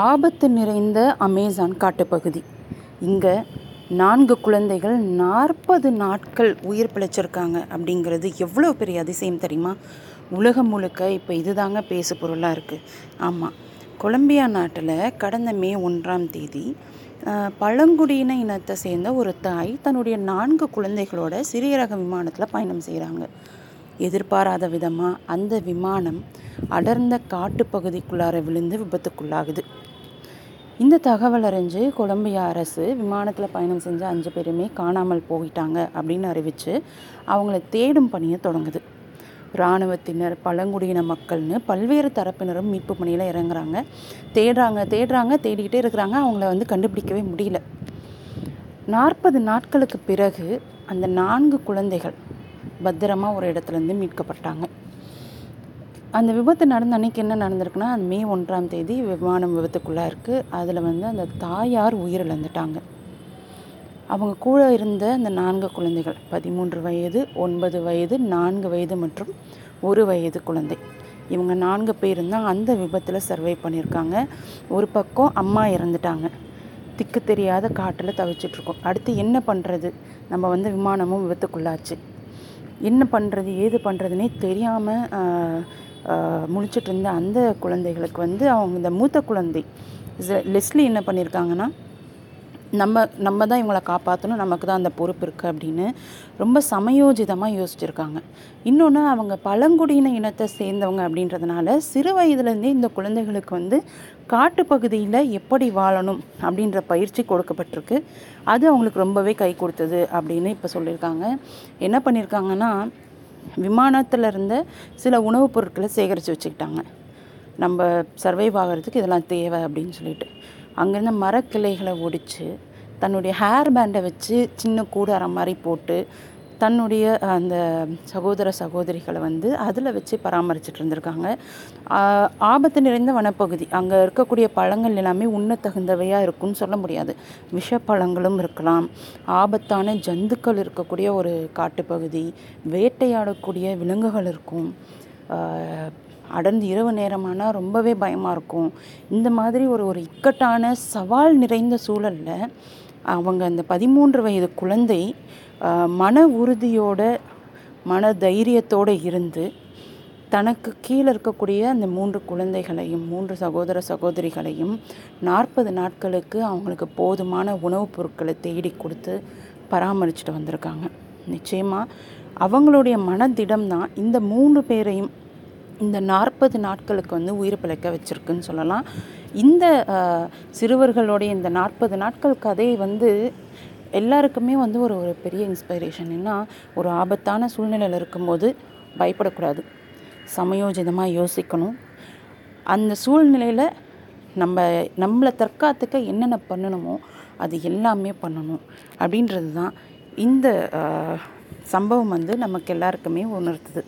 ஆபத்து நிறைந்த அமேசான் காட்டுப்பகுதி. இங்கே நான்கு குழந்தைகள் நாற்பது நாட்கள் உயிர் பிழைச்சிருக்காங்க அப்படிங்கிறது எவ்வளோ பெரிய அதிசயம் தெரியுமா? உலகம் முழுக்க இப்போ இதுதாங்க பேசு பொருளாக இருக்குது ஆமாம் கொலம்பியா நாட்டில் கடந்த மே ஒன்றாம் தேதி பழங்குடியின இனத்தை சேர்ந்த ஒரு தாய் தன்னுடைய நான்கு குழந்தைகளோட சிறிய ரக விமானத்தில் பயணம் செய்கிறாங்க எதிர்பாராத விதமாக அந்த விமானம் அடர்ந்த காட்டுப்பகுதிக்குள்ளார விழுந்து விபத்துக்குள்ளாகுது. இந்த தகவல் அறிஞ்சு கொலம்பியா அரசு விமானத்தில் பயணம் செஞ்ச அஞ்சு பேருமே காணாமல் போயிட்டாங்க அப்படின்னு அறிவித்து அவங்கள தேடும் பணியை தொடங்குது. இராணுவத்தினர் பழங்குடியின மக்கள்னு பல்வேறு தரப்பினரும் மீட்பு பணியில் இறங்குறாங்க. தேடுறாங்க தேடுறாங்க தேடிக்கிட்டே இருக்கிறாங்க. அவங்கள வந்து கண்டுபிடிக்கவே முடியல. நாற்பது நாட்களுக்கு பிறகு அந்த நான்கு குழந்தைகள் பத்திரமாக ஒரு இடத்துலேருந்து மீட்கப்பட்டாங்க. அந்த விபத்து நடந்த அன்றைக்கி என்ன நடந்திருக்குன்னா அந்த மே ஒன்றாம் தேதி விமானம் விபத்துக்குள்ளே இருக்குது அதில் வந்து அந்த தாயார் உயிரிழந்துட்டாங்க. அவங்க கூட இருந்த அந்த நான்கு குழந்தைகள் பதிமூன்று வயது ஒன்பது வயது நான்கு வயது மற்றும் ஒரு வயது குழந்தை. இவங்க நான்கு பேர் தான் அந்த விபத்தில் சர்வை பண்ணியிருக்காங்க. ஒரு பக்கம் அம்மா இறந்துட்டாங்க. திக்கு தெரியாத காட்டில் தவிச்சிட்ருக்கோம் அடுத்து என்ன பண்ணுறது நம்ம வந்து விமானமும் விபத்துக்குள்ளாச்சு. என்ன பண்ணுறது ஏது பண்ணுறதுனே தெரியாமல் முழிச்சிட்டு இருந்த அந்த குழந்தைகளுக்கு வந்து அவங்க இந்த மூத்த குழந்தை லெஸ்லி என்ன பண்ணியிருக்காங்கன்னா நம்ம நம்ம தான் இவங்களை காப்பாற்றணும் நமக்கு தான் அந்த பொறுப்பு இருக்குது அப்படின்னு ரொம்ப சமயோஜிதமாக யோசிச்சிருக்காங்க. இன்னொன்று அவங்க பழங்குடியின இனத்தை சேர்ந்தவங்க அப்படின்றதுனால சிறு வயதுலேருந்தே இந்த குழந்தைகளுக்கு வந்து காட்டுப்பகுதியில் எப்படி வாழணும் அப்படின்ற பயிற்சி கொடுக்கப்பட்டிருக்கு. அது அவங்களுக்கு ரொம்பவே கை கொடுத்தது அப்படின்னு இப்போ சொல்லியிருக்காங்க என்ன பண்ணியிருக்காங்கன்னா விமானத்தில் இருந்த சில உணவுப் பொருட்களை சேகரித்து வச்சுக்கிட்டாங்க. நம்ம சர்வைவ் ஆகிறதுக்கு இதெல்லாம் தேவை அப்படின்னு சொல்லிட்டு. அங்கேருந்து மரக்கிளைகளை ஒடிச்சு தன்னுடைய ஹேர் பேண்டை வச்சு சின்ன கூடாரம் மாதிரி போட்டு தன்னுடைய அந்த சகோதர சகோதரிகளை வந்து அதில் வச்சு பராமரிச்சுட்டு இருந்திருக்காங்க. ஆபத்து நிறைந்த வனப்பகுதி. அங்கே இருக்கக்கூடிய பழங்கள் எல்லாமே உண்ண தகுந்தவையாக இருக்கும்னு சொல்ல முடியாது. விஷப்பழங்களும் இருக்கலாம். ஆபத்தான ஜந்துக்கள் இருக்கக்கூடிய ஒரு காட்டுப்பகுதி. வேட்டையாடக்கூடிய விலங்குகள் இருக்கும். அடர்ந்து இரவு நேரமானால் ரொம்பவே பயமாக இருக்கும். இந்த மாதிரி ஒரு ஒரு இக்கட்டான சவால் நிறைந்த சூழலில் அவங்க அந்த பதிமூன்று வயது குழந்தை மன உறுதியோட மன தைரியத்தோடு இருந்து தனக்கு கீழே இருக்கக்கூடிய அந்த மூன்று குழந்தைகளையும் மூன்று சகோதர சகோதரிகளையும் நாற்பது நாட்களுக்கு அவங்களுக்கு போதுமான உணவுப் பொருட்களை தேடி கொடுத்து பராமரிச்சுட்டு வந்திருக்காங்க. நிச்சயமாக அவங்களுடைய மனதிடம் தான் இந்த மூன்று பேரையும் இந்த நாற்பது நாட்களுக்கு வந்து உயிர் பிழைக்க வச்சுருக்குன்னு சொல்லலாம். இந்த சிறுவர்களுடைய இந்த நாற்பது நாட்கள் கதை வந்து எல்லாருக்குமே வந்து ஒரு ஒரு பெரிய இன்ஸ்பைரேஷன் என்ன ஒரு ஆபத்தான சூழ்நிலையில் இருக்கும்போது பயப்படக்கூடாது. சமயோஜிதமாக யோசிக்கணும். அந்த சூழ்நிலையில் நம்ம நம்மளை தற்காத்துக்க என்னென்ன பண்ணணுமோ அது எல்லாமே பண்ணணும். அப்படின்றது தான் இந்த சம்பவம் வந்து நமக்கு எல்லாருக்குமே உணர்த்துது.